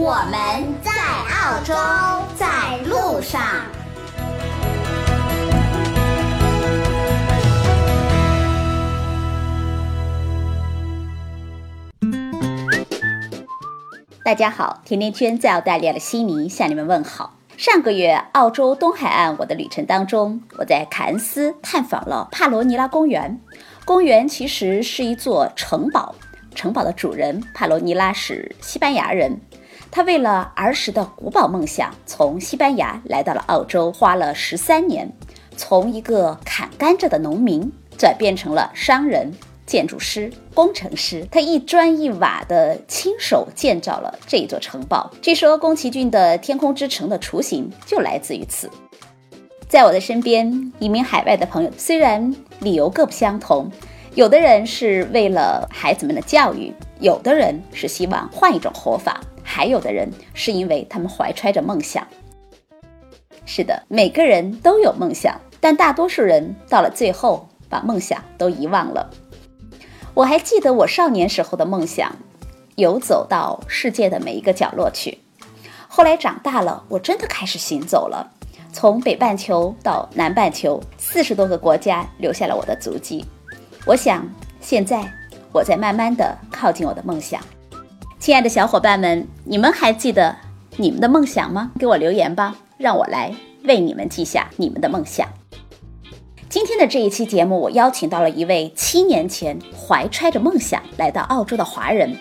我们在澳洲，在路上。大家好，甜甜圈在澳大利亚的悉尼向你们问好。上个月，澳洲东海岸我的旅程当中，我在凯恩斯探访了帕罗尼拉公园。公园其实是一座城堡，城堡的主人帕罗尼拉是西班牙人。他为了儿时的古堡梦想，从西班牙来到了澳洲，花了十三年，从一个砍甘蔗的农民转变成了商人、建筑师、工程师。他一砖一瓦的亲手建造了这座城堡。据说宫崎骏的《天空之城》的雏形就来自于此。在我的身边，移民海外的朋友虽然理由各不相同，有的人是为了孩子们的教育，有的人是希望换一种活法。还有的人是因为他们怀揣着梦想。是的，每个人都有梦想，但大多数人到了最后把梦想都遗忘了。我还记得我少年时候的梦想，游走到世界的每一个角落去。后来长大了，我真的开始行走了，从北半球到南半球，四十多个国家留下了我的足迹。我想，现在我在慢慢的靠近我的梦想。亲爱的小伙伴们，你们还记得你们的梦想吗？给我留言吧，让我来为你们记下你们的梦想。今天的这一期节目，我邀请到了一位七年前怀揣着梦想来到澳洲的华人。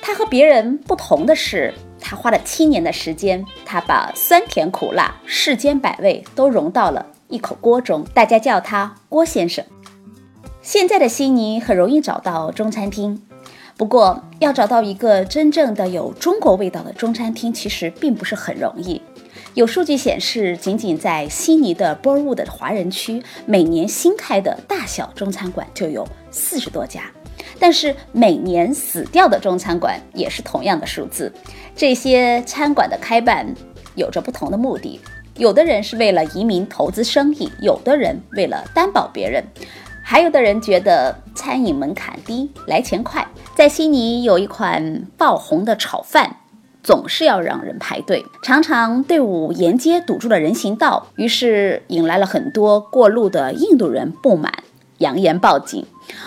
他和别人不同的是，他花了七年的时间，他把酸甜苦辣、世间百味都融到了一口锅中。大家叫他郭先生。现在的悉尼很容易找到中餐厅。不过，要找到一个真正的有中国味道的中餐厅，其实并不是很容易。有数据显示，仅仅在悉尼的 b o r w o o d 华人区，每年新开的大小中餐馆就有四十多家。但是，每年死掉的中餐馆也是同样的数字。这些餐馆的开办有着不同的目的，有的人是为了移民投资生意，有的人为了担保别人。还有的人觉得餐饮门槛低，来钱快。在悉尼有一款爆红的炒饭，总是要让人排队，常常队伍沿街堵住了人行道，于是引来了很多过路的印度人不满，扬言报警。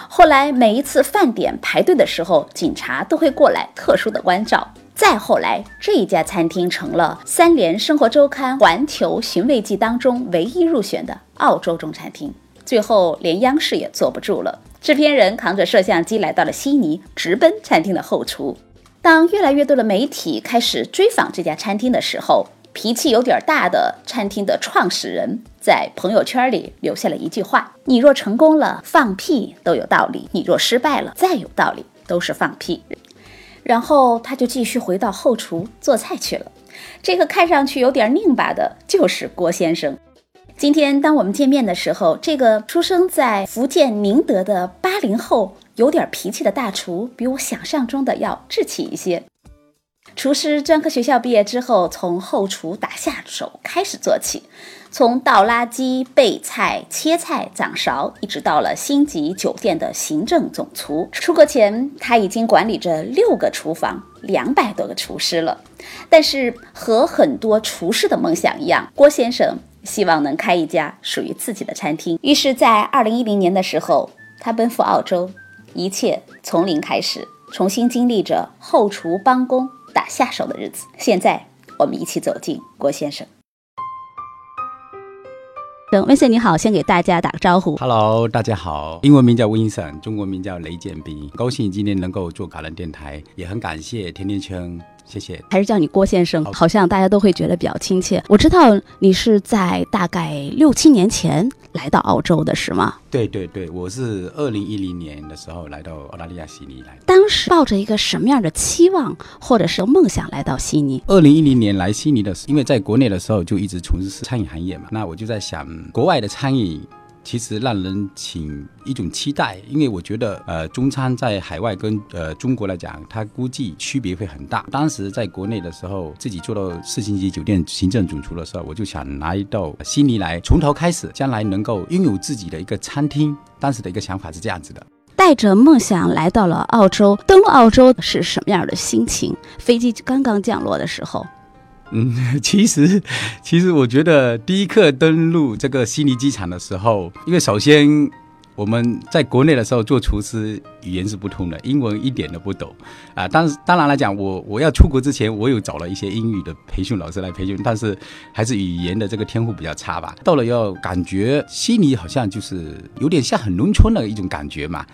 后来每一次饭点排队的时候，警察都会过来特殊的关照。再后来，这一家餐厅成了《三联生活周刊》环球寻味记当中唯一入选的澳洲中餐厅。最后，连央视也坐不住了。制片人扛着摄像机来到了悉尼，直奔餐厅的后厨。当越来越多的媒体开始追访这家餐厅的时候，脾气有点大的餐厅的创始人在朋友圈里留下了一句话：“你若成功了，放屁都有道理；你若失败了，再有道理都是放屁。”然后他就继续回到后厨做菜去了。这个看上去有点拧巴的，就是郭先生。今天当我们见面的时候，这个出生在福建宁德的八零后、有点脾气的大厨，比我想象中的要志气一些。厨师专科学校毕业之后，从后厨打下手开始做起，从倒垃圾、备菜、切菜、掌勺，一直到了星级酒店的行政总厨。出国前，他已经管理着六个厨房、两百多个厨师了。但是和很多厨师的梦想一样，郭先生。希望能开一家属于自己的餐厅。于是，在二零一零年的时候，他奔赴澳洲，一切从零开始，重新经历着后厨帮工打下手的日子。现在，我们一起走进郭先生。等温森你好，先给大家打个招呼。Hello，大家好，英文名叫 Vincent，中文名叫雷建斌。高兴今天能够做卡兰电台，也很感谢甜甜圈。谢谢，还是叫你郭先生，好像大家都会觉得比较亲切。我知道你是在大概六七年前来到澳洲的是吗？对对对，我是二零一零年的时候来到澳大利亚悉尼来。当时抱着一个什么样的期望或者是梦想来到悉尼？二零一零年来悉尼的时候，因为在国内的时候就一直从事餐饮行业嘛，那我就在想，国外的餐饮。其实让人请一种期待，因为我觉得，呃，中餐在海外跟呃中国来讲，它估计区别会很大。当时在国内的时候，自己做到四星级酒店行政总厨的时候，我就想来到悉尼来，从头开始，将来能够拥有自己的一个餐厅。当时的一个想法是这样子的：带着梦想来到了澳洲，登陆澳洲是什么样的心情？飞机刚刚降落的时候。嗯，其实，其实我觉得第一刻登陆这个悉尼机场的时候，因为首先我们在国内的时候做厨师语言是不通的，英文一点都不懂啊。当当然来讲，我我要出国之前，我有找了一些英语的培训老师来培训，但是还是语言的这个天赋比较差吧。到了要感觉悉尼好像就是有点像很农村的一种感觉嘛。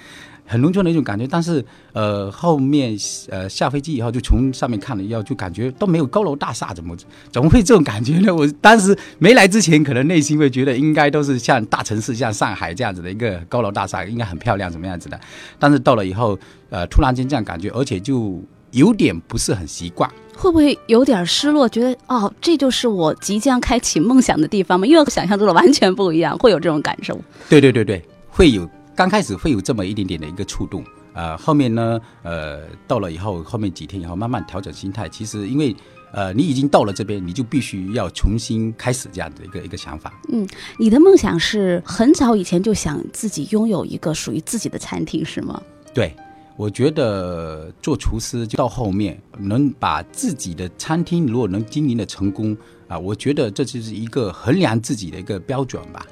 很农村的一种感觉，但是呃，后面呃下飞机以后就从上面看了以后，就感觉都没有高楼大厦，怎么怎么会这种感觉呢？我当时没来之前，可能内心会觉得应该都是像大城市，像上海这样子的一个高楼大厦，应该很漂亮，怎么样子的？但是到了以后，呃，突然间这样感觉，而且就有点不是很习惯，会不会有点失落？觉得哦，这就是我即将开启梦想的地方吗？因为想象中的完全不一样，会有这种感受？对对对对，会有。刚开始会有这么一点点的一个触动，呃，后面呢，呃，到了以后，后面几天以后慢慢调整心态。其实因为，呃，你已经到了这边，你就必须要重新开始这样的一个一个想法。嗯，你的梦想是很早以前就想自己拥有一个属于自己的餐厅，是吗？对，我觉得做厨师就到后面能把自己的餐厅如果能经营的成功啊，我觉得这就是一个衡量自己的一个标准吧。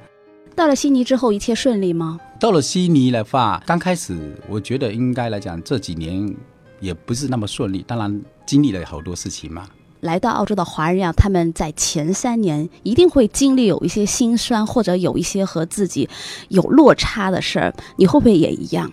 到了悉尼之后，一切顺利吗？到了悉尼的话，刚开始我觉得应该来讲这几年也不是那么顺利，当然经历了好多事情嘛。来到澳洲的华人呀，他们在前三年一定会经历有一些心酸，或者有一些和自己有落差的事儿。你会不会也一样？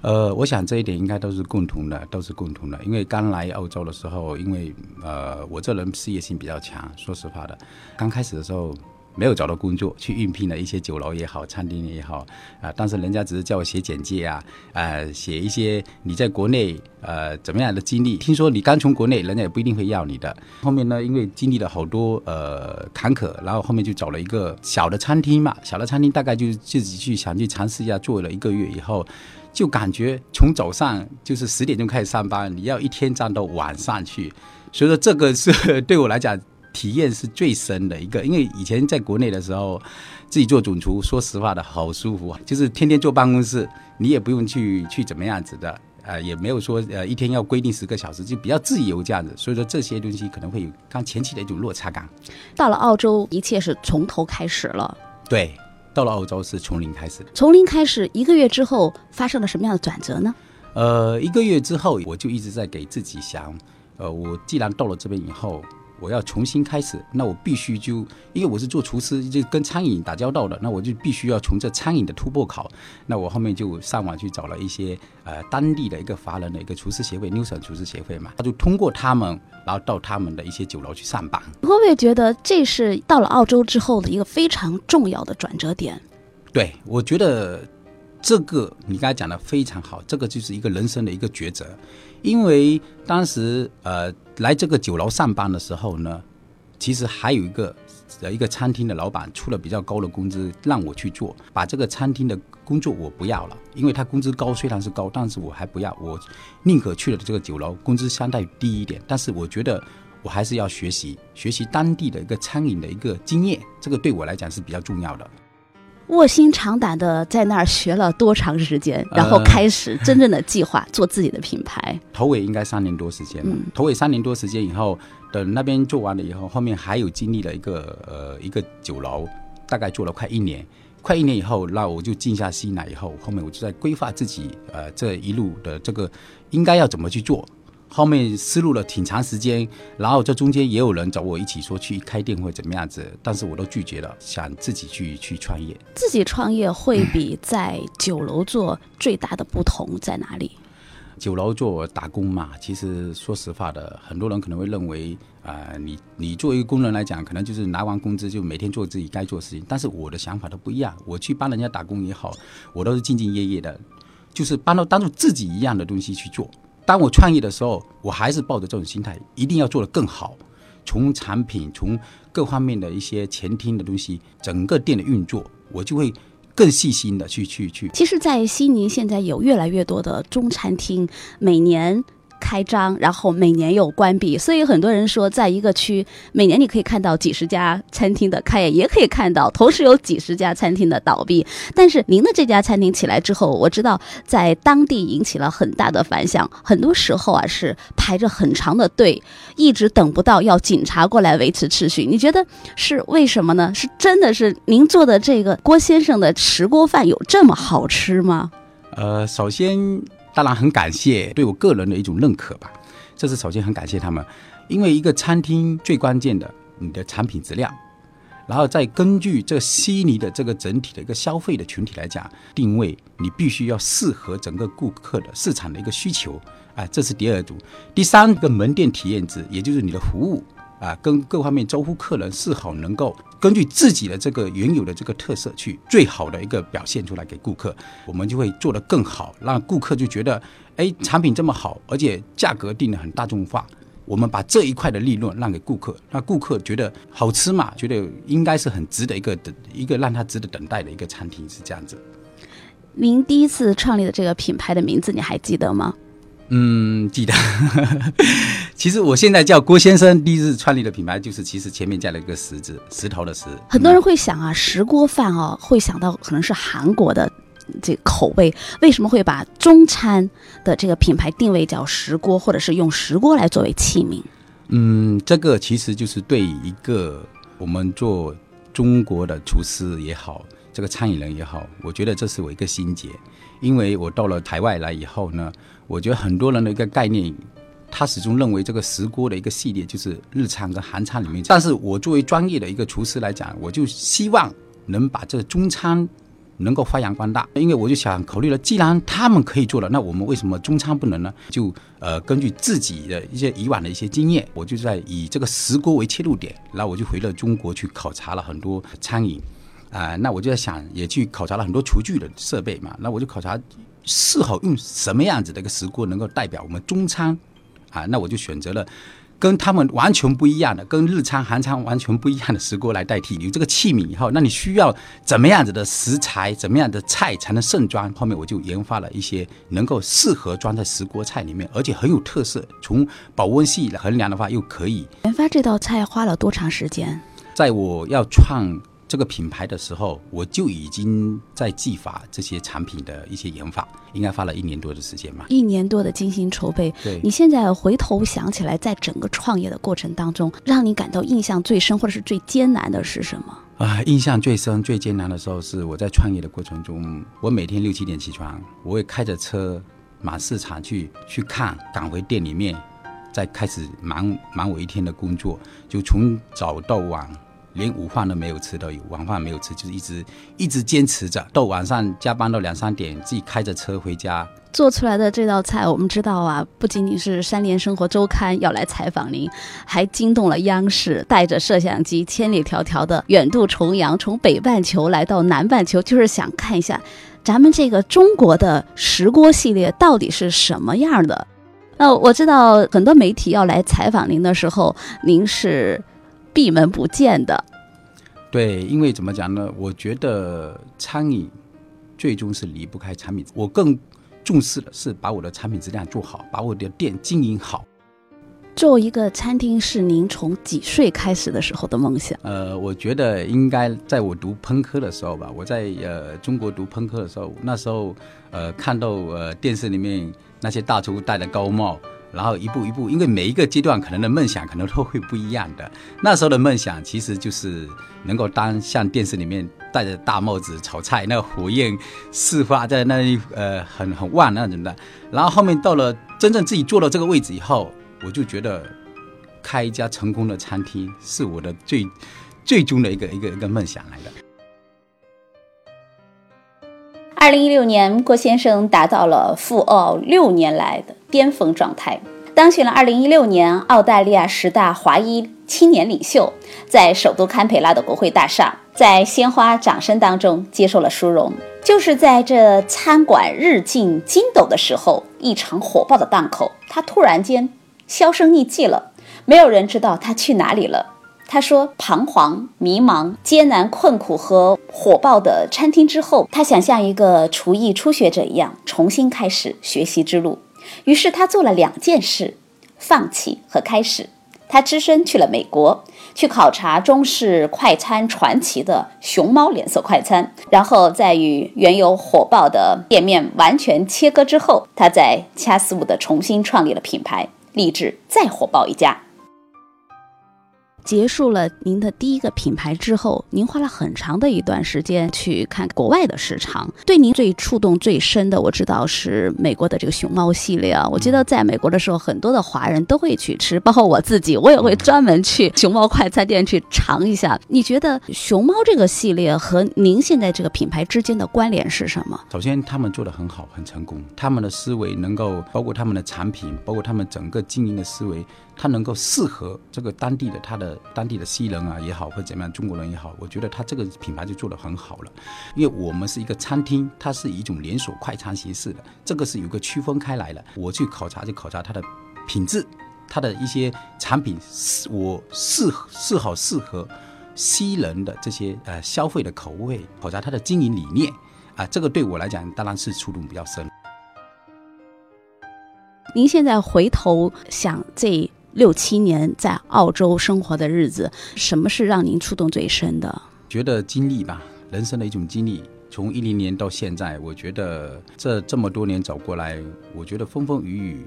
呃，我想这一点应该都是共同的，都是共同的。因为刚来澳洲的时候，因为呃，我这人事业心比较强，说实话的，刚开始的时候。没有找到工作，去应聘了一些酒楼也好，餐厅也好，啊，但是人家只是叫我写简介啊，呃，写一些你在国内呃怎么样的经历。听说你刚从国内，人家也不一定会要你的。后面呢，因为经历了好多呃坎坷，然后后面就找了一个小的餐厅嘛，小的餐厅大概就自己去想去尝试一下，做了一个月以后，就感觉从早上就是十点钟开始上班，你要一天站到晚上去，所以说这个是 对我来讲。体验是最深的一个，因为以前在国内的时候，自己做总厨，说实话的好舒服啊，就是天天坐办公室，你也不用去去怎么样子的，呃，也没有说呃一天要规定十个小时，就比较自由这样子。所以说这些东西可能会有刚前期的一种落差感。到了澳洲，一切是从头开始了。对，到了澳洲是从零开始。从零开始，一个月之后发生了什么样的转折呢？呃，一个月之后，我就一直在给自己想，呃，我既然到了这边以后。我要重新开始，那我必须就，因为我是做厨师，就跟餐饮打交道的，那我就必须要从这餐饮的突破口。那我后面就上网去找了一些呃当地的一个华人的一个厨师协会，纽省厨师协会嘛，他就通过他们，然后到他们的一些酒楼去上班。会不会觉得这是到了澳洲之后的一个非常重要的转折点？对，我觉得这个你刚才讲的非常好，这个就是一个人生的一个抉择。因为当时呃来这个酒楼上班的时候呢，其实还有一个呃一个餐厅的老板出了比较高的工资让我去做，把这个餐厅的工作我不要了，因为他工资高虽然是高，但是我还不要，我宁可去了这个酒楼，工资相对低一点，但是我觉得我还是要学习学习当地的一个餐饮的一个经验，这个对我来讲是比较重要的。卧薪尝胆的在那儿学了多长时间，然后开始真正的计划做自己的品牌。头尾应该三年多时间了。头尾三年多时间以后，等那边做完了以后，后面还有经历了一个呃一个酒楼，大概做了快一年。快一年以后，那我就静下心来以后，后面我就在规划自己呃这一路的这个应该要怎么去做。后面思路了挺长时间，然后这中间也有人找我一起说去开店或怎么样子，但是我都拒绝了，想自己去去创业。自己创业会比在酒楼做最大的不同在哪里？酒楼做打工嘛，其实说实话的，很多人可能会认为，啊、你你作为一个工人来讲，可能就是拿完工资就每天做自己该做的事情。但是我的想法都不一样，我去帮人家打工也好，我都是兢兢业业的，就是帮到当做自己一样的东西去做。当我创业的时候，我还是抱着这种心态，一定要做得更好。从产品，从各方面的一些前厅的东西，整个店的运作，我就会更细心的去去去其实，在西宁现在有越来越多的中餐厅，每年开张，然后每年又关闭，所以很多人说，在一个区，每年你可以看到几十家餐厅的开业，也可以看到同时有几十家餐厅的倒闭。但是您的这家餐厅起来之后，我知道在当地引起了很大的反响，很多时候啊是排着很长的队，一直等不到要警察过来维持秩序。你觉得是为什么呢？是真的是您做的这个郭先生的石锅饭有这么好吃吗？呃，首先当然很感谢对我个人的一种认可吧，这是首先很感谢他们，因为一个餐厅最关键的你的产品质量，然后再根据这悉尼的这个整体的一个消费的群体来讲定位，你必须要适合整个顾客的市场的一个需求，啊、这是第二组，第三个门店体验值，也就是你的服务。啊，跟各方面招呼客人是好能够根据自己的这个原有的这个特色去最好的一个表现出来给顾客，我们就会做得更好，让顾客就觉得，哎，产品这么好，而且价格定得很大众化，我们把这一块的利润让给顾客，让顾客觉得好吃嘛，觉得应该是很值得一个等一个让他值得等待的一个餐厅是这样子。您第一次创立的这个品牌的名字你还记得吗？嗯，记得。其实我现在叫郭先生，第一次创立的品牌就是其实前面加了一个石字，石头的石。很多人会想啊，石锅饭哦，会想到可能是韩国的这个口味，为什么会把中餐的这个品牌定位叫石锅，或者是用石锅来作为器皿？嗯，这个其实就是对一个我们做中国的厨师也好，这个餐饮人也好，我觉得这是我一个心结。因为我到了台外来以后呢，我觉得很多人的一个概念，他始终认为这个石锅的一个系列就是日餐跟韩餐里面。但是我作为专业的一个厨师来讲，我就希望能把这中餐能够发扬光大。因为我就想考虑了，既然他们可以做了，那我们为什么中餐不能呢？就呃根据自己的一些以往的一些经验，我就在以这个石锅为切入点，然后我就回了中国去考察了很多餐饮。啊、那我就在想，也去考察了很多厨具的设备嘛。那我就考察适合用什么样子的一个石锅能够代表我们中餐啊？那我就选择了跟他们完全不一样的，跟日餐、韩餐完全不一样的石锅来代替。有这个器皿以后，那你需要怎么样子的食材、怎么样的菜才能盛装？后面我就研发了一些能够适合装在石锅菜里面，而且很有特色。从保温系来衡量的话，又可以研发这道菜花了多长时间？在我要创这个品牌的时候，我就已经在技法这些产品的一些研发，应该花了一年多的时间吧。一年多的精心筹备，对你现在回头想起来，在整个创业的过程当中，让你感到印象最深或者是最艰难的是什么？啊，印象最深、最艰难的时候是我在创业的过程中，我每天六七点起床，我会开着车满市场去去看，赶回店里面，再开始忙忙我一天的工作，就从早到晚，连午饭都没有吃都有，晚饭没有吃，就是一直一直坚持着，到晚上加班到两三点，自己开着车回家，做出来的这道菜，我们知道啊，不仅仅是《三联生活周刊》要来采访您，还惊动了央视，带着摄像机千里迢迢的远渡重洋，从北半球来到南半球，就是想看一下咱们这个中国的石锅系列到底是什么样的。那我知道很多媒体要来采访您的时候，您是闭门不见的。对，因为怎么讲呢？我觉得餐饮最终是离不开产品，我更重视的是把我的产品质量做好，把我的店经营好。做一个餐厅是您从几岁开始的时候的梦想？呃，我觉得应该在我读烹科的时候吧，我在呃中国读烹科的时候，那时候呃看到呃电视里面那些大厨戴的高帽，然后一步一步，因为每一个阶段可能的梦想可能都会不一样的。那时候的梦想其实就是能够当像电视里面戴着大帽子炒菜，那个火焰四发在那里，呃，很很旺那种的。然后后面到了真正自己坐到这个位置以后，我就觉得开一家成功的餐厅是我的最最终的一个一个一个梦想来的。二零一六年，郭先生达到了赴澳六年来的巅峰状态，当选了二零一六年澳大利亚十大华裔青年领袖，在首都堪培拉的国会大厦，在鲜花掌声当中接受了殊荣。就是在这餐馆日进金斗的时候，一场火爆的档口，他突然间销声匿迹了，没有人知道他去哪里了。他说：“彷徨、迷茫、艰难、困苦和火爆的餐厅之后，他想像一个厨艺初学者一样重新开始学习之路。于是他做了两件事：放弃和开始。他只身去了美国，去考察中式快餐传奇的熊猫连锁快餐，然后在与原有火爆的店面完全切割之后，他在恰斯伍德重新创立了品牌，立志再火爆一家。”结束了您的第一个品牌之后，您花了很长的一段时间去看国外的市场。对您最触动最深的，我知道是美国的这个熊猫系列啊。我记得在美国的时候，很多的华人都会去吃，包括我自己，我也会专门去熊猫快餐店去尝一下。你觉得熊猫这个系列和您现在这个品牌之间的关联是什么？首先，他们做的很好，很成功。他们的思维能够，包括他们的产品，包括他们整个经营的思维。它能够适合这个当地的它的当地的西人啊也好，或者怎么样中国人也好，我觉得它这个品牌就做得很好了。因为我们是一个餐厅，它是一种连锁快餐形式的，这个是有个区分开来的。我去考察就考察它的品质，它的一些产品是我适适好适合西人的这些呃消费的口味，考察它的经营理念啊，这个对我来讲当然是触动比较深。您现在回头想这。六七年在澳洲生活的日子，什么是让您触动最深的？觉得经历吧，人生的一种经历。从一零年到现在，我觉得这这么多年走过来，我觉得风风雨雨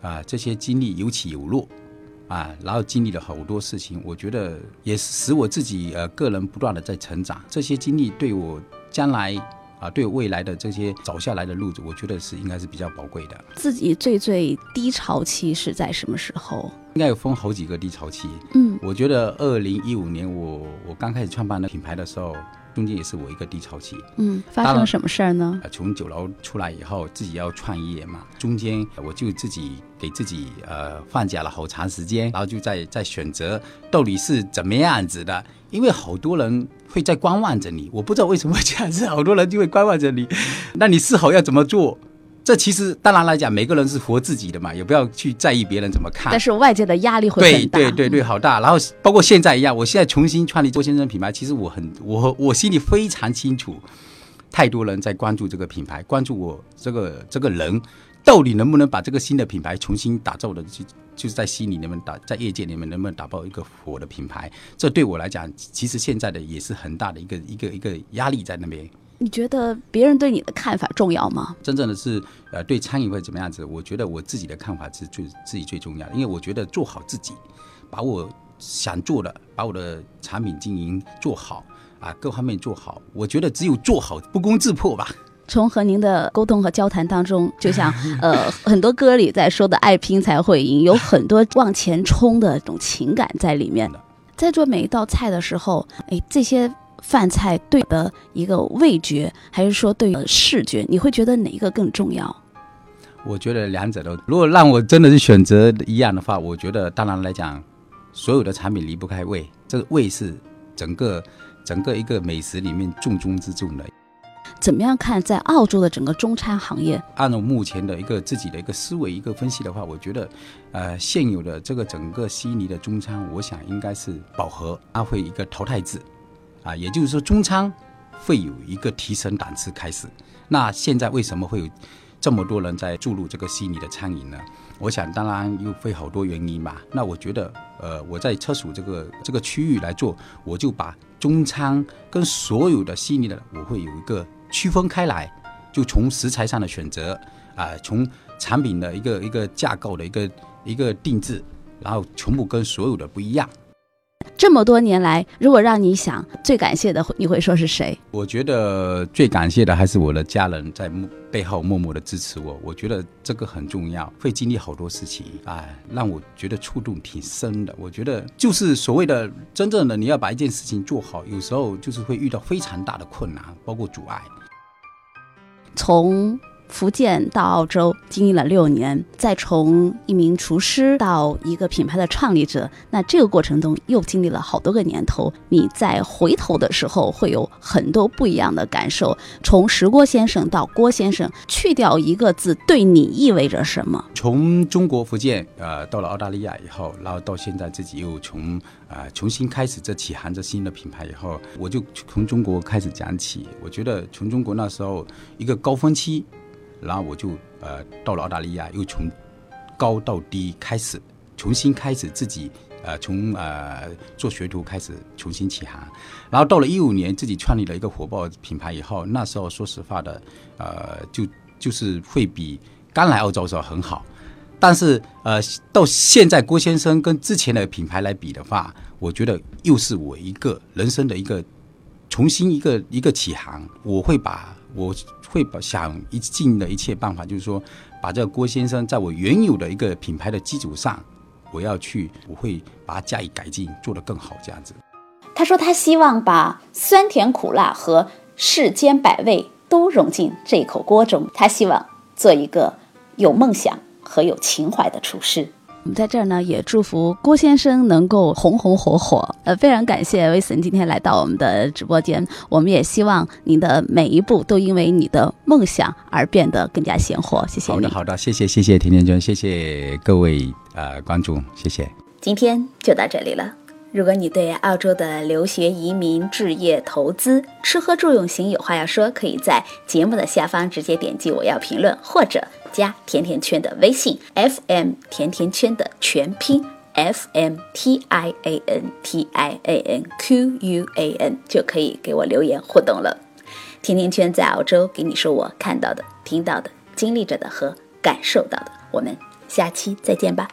啊，这些经历有起有落啊，然后经历了好多事情，我觉得也使我自己呃个人不断的在成长。这些经历对我将来。啊，对未来的这些走下来的路子，我觉得是应该是比较宝贵的。自己最最低潮期是在什么时候？应该有分好几个低潮期。嗯，我觉得二零一五年我我刚开始创办的品牌的时候。中间也是我一个低潮期，嗯，发生了什么事儿呢？从酒楼出来以后，自己要创业嘛，中间我就自己给自己呃放假了好长时间，然后就在在选择到底是怎么样子的，因为好多人会在观望着你，我不知道为什么这样子，好多人就会观望着你，那你是否要怎么做？这其实当然来讲，每个人是活自己的嘛，也不要去在意别人怎么看。但是外界的压力会很大。对对对对，好大。然后包括现在一样，我现在重新创立周先生品牌，其实我很我我心里非常清楚，太多人在关注这个品牌，关注我这个这个人到底能不能把这个新的品牌重新打造的，就就是在心里能不能打，在业界里面能不能打造一个火的品牌？这对我来讲，其实现在的也是很大的一个一个一个压力在那边。你觉得别人对你的看法重要吗？真正的是，呃，对餐饮会怎么样子？我觉得我自己的看法是最自己最重要的，因为我觉得做好自己，把我想做的，把我的产品经营做好啊，各方面做好。我觉得只有做好，不攻自破吧。从和您的沟通和交谈当中，就像 呃很多歌里在说的“爱拼才会赢”，有很多往前冲的这种情感在里面的。在做每一道菜的时候，哎，这些。饭菜对的一个味觉，还是说对视觉，你会觉得哪一个更重要？我觉得两者都。如果让我真的是选择一样的话，我觉得当然来讲，所有的产品离不开味，这个味是整个整个一个美食里面重中之重的。怎么样看在澳洲的整个中餐行业？按照目前的一个自己的一个思维一个分析的话，我觉得，呃，现有的这个整个悉尼的中餐，我想应该是饱和，它会一个淘汰制。啊，也就是说，中餐会有一个提升档次开始。那现在为什么会有这么多人在注入这个悉尼的餐饮呢？我想，当然又会好多原因吧。那我觉得，呃，我在车属这个这个区域来做，我就把中餐跟所有的悉尼的，我会有一个区分开来，就从食材上的选择啊，从产品的一个一个架构的一个一个定制，然后全部跟所有的不一样。这么多年来，如果让你想最感谢的，你会说是谁？我觉得最感谢的还是我的家人在背后默默的支持我。我觉得这个很重要，会经历好多事情啊，让我觉得触动挺深的。我觉得就是所谓的真正的你要把一件事情做好，有时候就是会遇到非常大的困难，包括阻碍。从福建到澳洲经历了六年，再从一名厨师到一个品牌的创立者，那这个过程中又经历了好多个年头。你在回头的时候会有很多不一样的感受。从石锅先生到郭先生，去掉一个字，对你意味着什么？从中国福建呃到了澳大利亚以后，然后到现在自己又从啊重新开始这起航着新的品牌以后，我就从中国开始讲起。我觉得从中国那时候一个高峰期。然后我就呃到了澳大利亚，又从高到低开始重新开始自己呃从呃做学徒开始重新起航，然后到了一五年自己创立了一个火爆品牌以后，那时候说实话的呃就就是会比刚来澳洲的时候很好，但是呃到现在郭先生跟之前的品牌来比的话，我觉得又是我一个人生的一个重新一个一个起航，我会把我。会把想一尽的一切办法，就是说，把这个郭先生在我原有的一个品牌的基础上，我要去，我会把它加以改进，做得更好，这样子。他说他希望把酸甜苦辣和世间百味都融进这口锅中，他希望做一个有梦想和有情怀的厨师。我们在这儿呢，也祝福郭先生能够红红火火。呃，非常感谢威森今天来到我们的直播间。我们也希望您的每一步都因为你的梦想而变得更加鲜活。谢谢。好的，好的，谢谢，谢谢甜甜圈，谢谢各位呃关注，谢谢。今天就到这里了。如果你对澳洲的留学、移民、置业、投资、吃喝住用行有话要说，可以在节目的下方直接点击我要评论，或者。加甜甜圈的微信，FM 甜甜圈的全拼，F M T I A N T I A N Q U A N 就可以给我留言互动了。甜甜圈在澳洲给你说我看到的、听到的、经历着的和感受到的。我们下期再见吧。